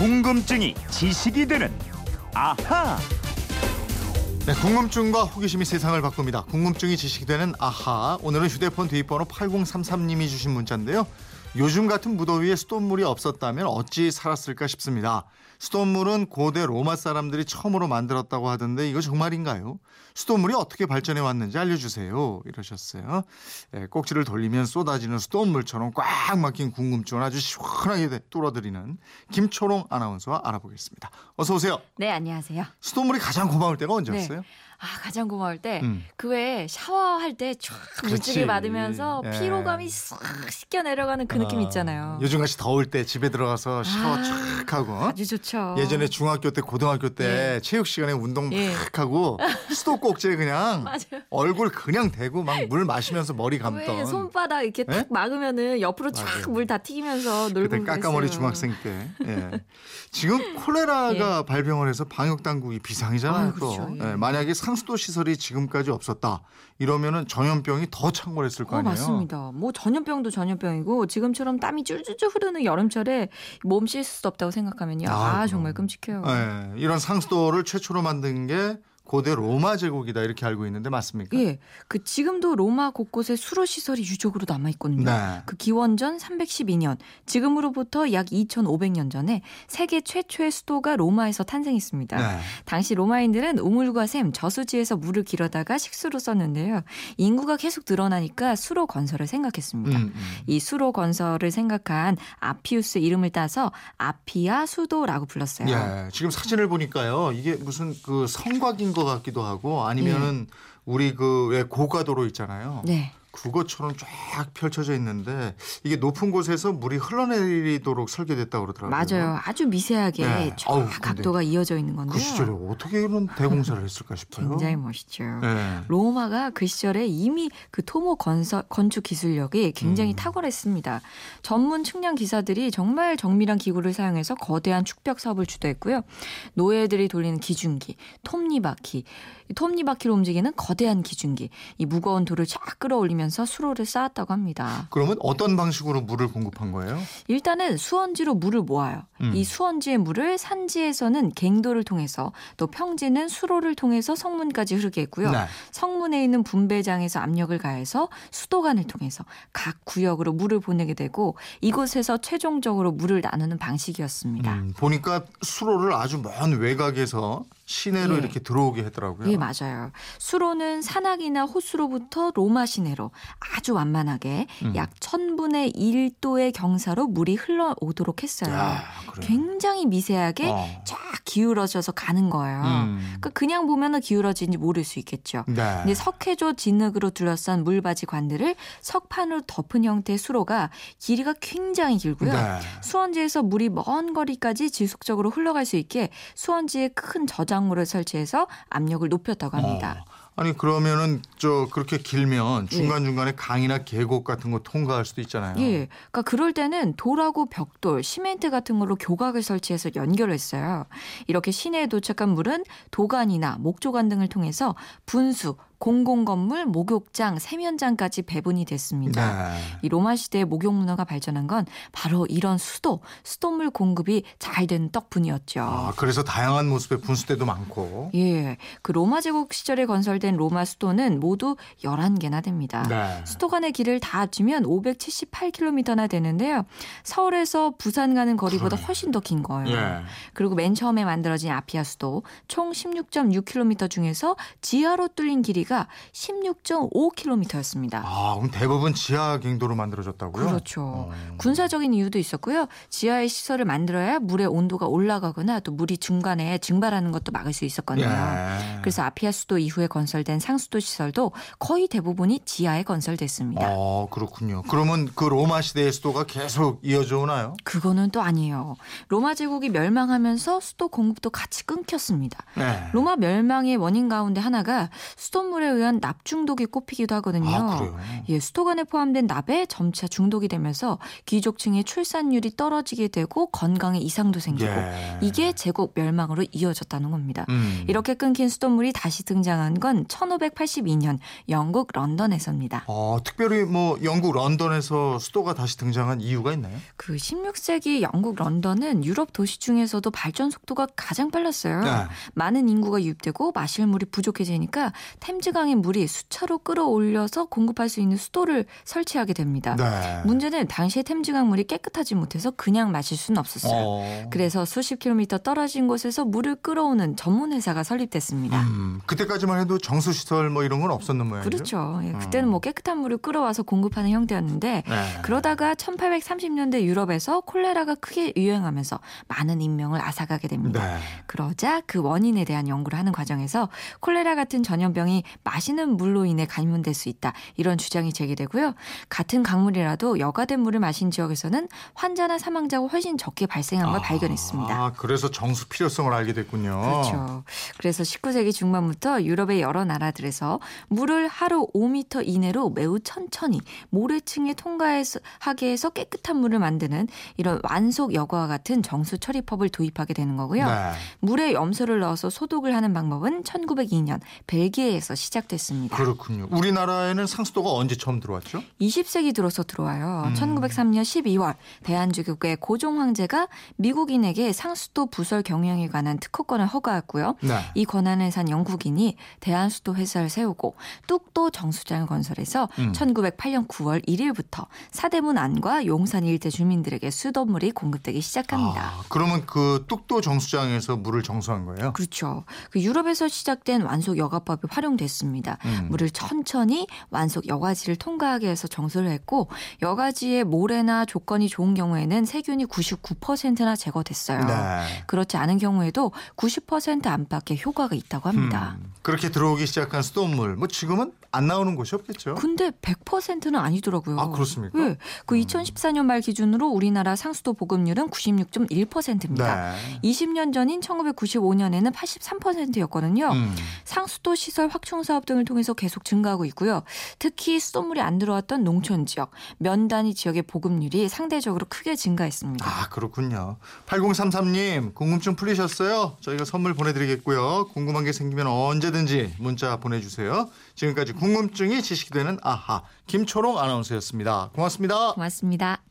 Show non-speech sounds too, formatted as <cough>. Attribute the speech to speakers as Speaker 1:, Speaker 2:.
Speaker 1: 궁금증이 지식이 되는 아하.
Speaker 2: 네, 궁금증과 호기심이 세상을 바꿉니다. 궁금증이 지식이 되는 아하. 오늘은 휴대폰 뒷번호 8033님이 주신 문자인데요. 요즘 같은 무더위에 수돗물이 없었다면 어찌 살았을까 싶습니다. 수돗물은 고대 로마 사람들이 처음으로 만들었다고 하던데 이거 정말인가요? 수돗물이 어떻게 발전해 왔는지 알려주세요. 이러셨어요. 예, 꼭지를 돌리면 쏟아지는 수돗물처럼 꽉 막힌 궁금증을 아주 시원하게 뚫어드리는 김초롱 아나운서와 알아보겠습니다. 어서 오세요.
Speaker 3: 네, 안녕하세요.
Speaker 2: 수돗물이 가장 고마울 때가
Speaker 3: 네.
Speaker 2: 언제였어요?
Speaker 3: 아, 가장 고마울 때,
Speaker 2: 음.
Speaker 3: 그 외에 샤워할 때쫙
Speaker 2: 그렇지.
Speaker 3: 물질을 받으면서
Speaker 2: 예.
Speaker 3: 피로감이 싹 씻겨 내려가는 그 느낌 있잖아요.
Speaker 2: 요즘 같이 더울 때 집에 들어가서 샤워
Speaker 3: 아,
Speaker 2: 촥 하고
Speaker 3: 아주 좋죠.
Speaker 2: 예전에 중학교 때 고등학교 때 체육 시간에 운동
Speaker 3: 예.
Speaker 2: 막 하고 수도꼭지에 그냥. <laughs> 얼굴 그냥 대고 막 물 마시면서 머리
Speaker 3: 왜
Speaker 2: 감던
Speaker 3: 손바닥 이렇게
Speaker 2: 예?
Speaker 3: 탁 막으면은 옆으로 쫙. 물 다 튀기면서 놀고
Speaker 2: 그때 까까머리. 중학생 때. 예. 지금 콜레라가 <laughs> 발병을 해서 방역 당국이 비상이잖아요. 또.
Speaker 3: 그렇죠. 예.
Speaker 2: 예, 만약에 상수도 시설이 지금까지 없었다. 이러면은 전염병이 더 창궐했을 거
Speaker 3: 어,
Speaker 2: 아니에요.
Speaker 3: 맞습니다. 뭐 전염병도 전염병이고 지금처럼 땀이 쫄쫄쫄 흐르는 여름철에 몸 씻을 수 없다고 생각하면요.
Speaker 2: 아,
Speaker 3: 아. 정말 끔찍해요.
Speaker 2: 예, 이런 상수도를 최초로 만든 게 고대 로마 제국이다 이렇게 알고 있는데 맞습니까?
Speaker 3: 예, 그 지금도 로마 곳곳에 수로 시설이 유적으로 남아 있거든요.
Speaker 2: 네.
Speaker 3: 그 기원전 312년, 지금으로부터 약 2,500년 전에 세계 최초의 수도가 로마에서 탄생했습니다.
Speaker 2: 네.
Speaker 3: 당시 로마인들은 우물과 샘, 저수지에서 물을 길어다가 식수로 썼는데요. 인구가 계속 늘어나니까 수로 건설을 생각했습니다.
Speaker 2: 음, 음.
Speaker 3: 이 수로 건설을 생각한 아피우스 이름을 따서 아피아 수도라고 불렀어요.
Speaker 2: 예, 지금 사진을 보니까요. 이게 무슨 그 성곽인 것 같기도 하고 아니면은 우리 그 왜 고가도로 있잖아요.
Speaker 3: 네.
Speaker 2: 그것처럼 쫙 펼쳐져 있는데 이게 높은 곳에서 물이 흘러내리도록 설계됐다고 그러더라고요.
Speaker 3: 맞아요. 아주 미세하게
Speaker 2: 네.
Speaker 3: 쫙 각도가 이어져 있는 건데요.
Speaker 2: 그 시절에 어떻게 이런 대공사를 했을까 싶어요.
Speaker 3: 굉장히 멋있죠.
Speaker 2: 예.
Speaker 3: 로마가 그 시절에 이미 그 토모 건설, 건축 기술력이 굉장히
Speaker 2: 음.
Speaker 3: 탁월했습니다. 전문 측량 기사들이 정말 정밀한 기구를 사용해서 거대한 축벽 사업을 주도했고요. 노예들이 돌리는 기중기, 톱니바퀴, 이 톱니바퀴로 움직이는 거대한 기중기, 이 무거운 돌을 쫙 끌어올리 면서 수로를 쌓았다고 합니다.
Speaker 2: 그러면 어떤 방식으로 물을 공급한 거예요?
Speaker 3: 일단은 수원지로 물을 모아요.
Speaker 2: 음.
Speaker 3: 이 수원지의 물을 산지에서는 갱도를 통해서 또 평지는 수로를 통해서 성문까지 흐르게 했고요.
Speaker 2: 네.
Speaker 3: 성문에 있는 분배장에서 압력을 가해서 수도관을 통해서 각 구역으로 물을 보내게 되고 이곳에서 최종적으로 물을 나누는 방식이었습니다.
Speaker 2: 음, 보니까 수로를 아주 먼 외곽에서 시내로
Speaker 3: 예.
Speaker 2: 이렇게 들어오게 했더라고요.
Speaker 3: 예, 맞아요. 수로는 산악이나 호수로부터 로마 시내로 아주 완만하게
Speaker 2: 음.
Speaker 3: 약 1000분의 1도의 경사로 물이 흘러오도록 했어요.
Speaker 2: 야.
Speaker 3: 굉장히 미세하게
Speaker 2: 어.
Speaker 3: 쫙 기울어져서 가는 거예요.
Speaker 2: 음.
Speaker 3: 그러니까 그냥 보면은 기울어진지 모를 수 있겠죠.
Speaker 2: 네.
Speaker 3: 근데 석회조 진흙으로 둘러싼 물바지 관들을 석판으로 덮은 형태의 수로가 길이가 굉장히 길고요.
Speaker 2: 네.
Speaker 3: 수원지에서 물이 먼 거리까지 지속적으로 흘러갈 수 있게 수원지에 큰 저장물을 설치해서 압력을 높였다고 합니다.
Speaker 2: 어. 아니 그러면은 저 그렇게 길면
Speaker 3: 예.
Speaker 2: 중간 중간에 강이나 계곡 같은 거 통과할 수도 있잖아요.
Speaker 3: 예. 그러니까 그럴 때는 돌하고 벽돌, 시멘트 같은 걸로 교각을 설치해서 연결했어요. 이렇게 시내에 도착한 물은 도관이나 목조관 등을 통해서 분수, 공공건물, 목욕장, 세면장까지 배분이 됐습니다.
Speaker 2: 네.
Speaker 3: 이 로마 시대의 목욕 문화가 발전한 건 바로 이런 수도, 수돗물 공급이 잘 된 덕분이었죠.
Speaker 2: 아, 그래서 다양한 모습의 분수대도 많고.
Speaker 3: 예. 그 로마 제국 시절에 건설된 로마 수도는 모두 11개나 됩니다.
Speaker 2: 네.
Speaker 3: 수도 간의 길을 다 합치면 578km나 되는데요. 서울에서 부산 가는 거리보다. 훨씬 더 긴 거예요.
Speaker 2: 예.
Speaker 3: 그리고 맨 처음에 만들어진 아피아 수도 총 16.6km 중에서 지하로 뚫린 길이 가 16.5km였습니다.
Speaker 2: 아, 그럼 대부분 지하 갱도로 만들어졌다고요?
Speaker 3: 그렇죠.
Speaker 2: 어.
Speaker 3: 군사적인 이유도 있었고요. 지하의 시설을 만들어야 물의 온도가 올라가거나 또 물이 중간에 증발하는 것도 막을 수 있었거든요.
Speaker 2: 예.
Speaker 3: 그래서 아피아 수도 이후에 건설된 상수도 시설도 거의 대부분이 지하에 건설됐습니다.
Speaker 2: 어, 그렇군요. 그러면 그 로마 시대의 수도가 계속 이어져 오나요?
Speaker 3: 그거는 또 아니에요. 로마 제국이 멸망하면서 수도 공급도 같이 끊겼습니다.
Speaker 2: 네.
Speaker 3: 로마 멸망의 원인 가운데 하나가 수돗물 이 습기물에 의한 납 중독이 꼽히기도 하거든요.
Speaker 2: 아?
Speaker 3: 예, 수도관에 포함된 납에 점차 중독이 되면서 귀족층의 출산율이 떨어지게 되고 건강에 이상도 생기고
Speaker 2: 예.
Speaker 3: 이게 제국 멸망으로 이어졌다는 겁니다.
Speaker 2: 음.
Speaker 3: 이렇게 끊긴 수돗물이 다시 등장한 건 1582년 영국 런던에서입니다.
Speaker 2: 어, 특별히 뭐 영국 런던에서 수도가 다시 등장한 이유가 있나요?
Speaker 3: 그 16세기 영국 런던은 유럽 도시 중에서도 발전 속도가 가장 빨랐어요.
Speaker 2: 네.
Speaker 3: 많은 인구가 유입되고 마실 물이 부족해지니까 템즈 강의 물이 수차로 끌어올려서 공급할 수 있는 수도를 설치하게 됩니다.
Speaker 2: 네.
Speaker 3: 문제는 당시에 템즈강 물이 깨끗하지 못해서 그냥 마실 수는 없었어요.
Speaker 2: 어.
Speaker 3: 그래서 수십 킬로미터 떨어진 곳에서 물을 끌어오는 전문 회사가 설립됐습니다.
Speaker 2: 음, 그때까지만 해도 정수 시설 뭐 이런 건 없었는 모양이죠.
Speaker 3: 그렇죠. 예, 그때는 뭐 깨끗한 물을 끌어와서 공급하는 형태였는데
Speaker 2: 네.
Speaker 3: 그러다가 1830년대 유럽에서 콜레라가 크게 유행하면서 많은 인명을 앗아가게 됩니다.
Speaker 2: 네.
Speaker 3: 그러자 그 원인에 대한 연구를 하는 과정에서 콜레라 같은 전염병이 마시는 물로 인해 감염될 수 있다. 이런 주장이 제기되고요. 같은 강물이라도 여과된 물을 마신 지역에서는 환자나 사망자가 훨씬 적게 발생한 걸 발견했습니다.
Speaker 2: 아, 그래서 정수 필요성을 알게 됐군요.
Speaker 3: 그렇죠. 그래서 19세기 중반부터 유럽의 여러 나라들에서 물을 하루 5m 이내로 매우 천천히 모래층에 통과하게 해서 깨끗한 물을 만드는 이런 완속 여과와 같은 정수 처리법을 도입하게 되는 거고요.
Speaker 2: 네.
Speaker 3: 물에 염소를 넣어서 소독을 하는 방법은 1902년 벨기에에서 시작됐습니다.
Speaker 2: 그렇군요. 우리나라에는 상수도가 언제 처음 들어왔죠?
Speaker 3: 20세기 들어서 들어와요.
Speaker 2: 음.
Speaker 3: 1903년 12월 대한제국의 고종 황제가 미국인에게 상수도 부설 경영에 관한 특허권을 허가했고요.
Speaker 2: 네.
Speaker 3: 이 권한을 산 영국인이 대한수도 회사를 세우고 뚝도 정수장을 건설해서
Speaker 2: 음.
Speaker 3: 1908년 9월 1일부터 사대문 안과 용산 일대 주민들에게 수돗물이 공급되기 시작합니다.
Speaker 2: 아, 그러면 그 뚝도 정수장에서 물을 정수한 거예요?
Speaker 3: 그렇죠. 그 유럽에서 시작된 완속 여과법이 활용됐습니다.
Speaker 2: 음.
Speaker 3: 물을 천천히 완속 여과지를 통과하게 해서 정수를 했고 여과지의 모래나 조건이 좋은 경우에는 세균이 99%나 제거됐어요.
Speaker 2: 네.
Speaker 3: 그렇지 않은 경우에도 90% 안팎의 효과가 있다고 합니다.
Speaker 2: 음, 그렇게 들어오기 시작한 수돗물, 뭐 지금은 안 나오는 곳이 없겠죠?
Speaker 3: 근데 100%는 아니더라고요.
Speaker 2: 아, 그렇습니까?
Speaker 3: 네. 그 2014년 말 기준으로 우리나라 상수도 보급률은 96.1%입니다.
Speaker 2: 네.
Speaker 3: 20년 전인 1995년에는 83%였거든요.
Speaker 2: 음.
Speaker 3: 상수도 시설 확충 사업 등을 통해서 계속 증가하고 있고요. 특히 수돗물이 안 들어왔던 농촌 지역, 면 단위 지역의 보급률이 상대적으로 크게 증가했습니다.
Speaker 2: 아, 그렇군요. 8033님, 궁금증 풀리셨어요? 저희가 선물 보내드리겠고요. 궁금한 게 생기면 언제든지 문자 보내주세요. 지금까지 궁금증이 지식이 되는 아하, 김초롱 아나운서였습니다. 고맙습니다.
Speaker 3: 고맙습니다.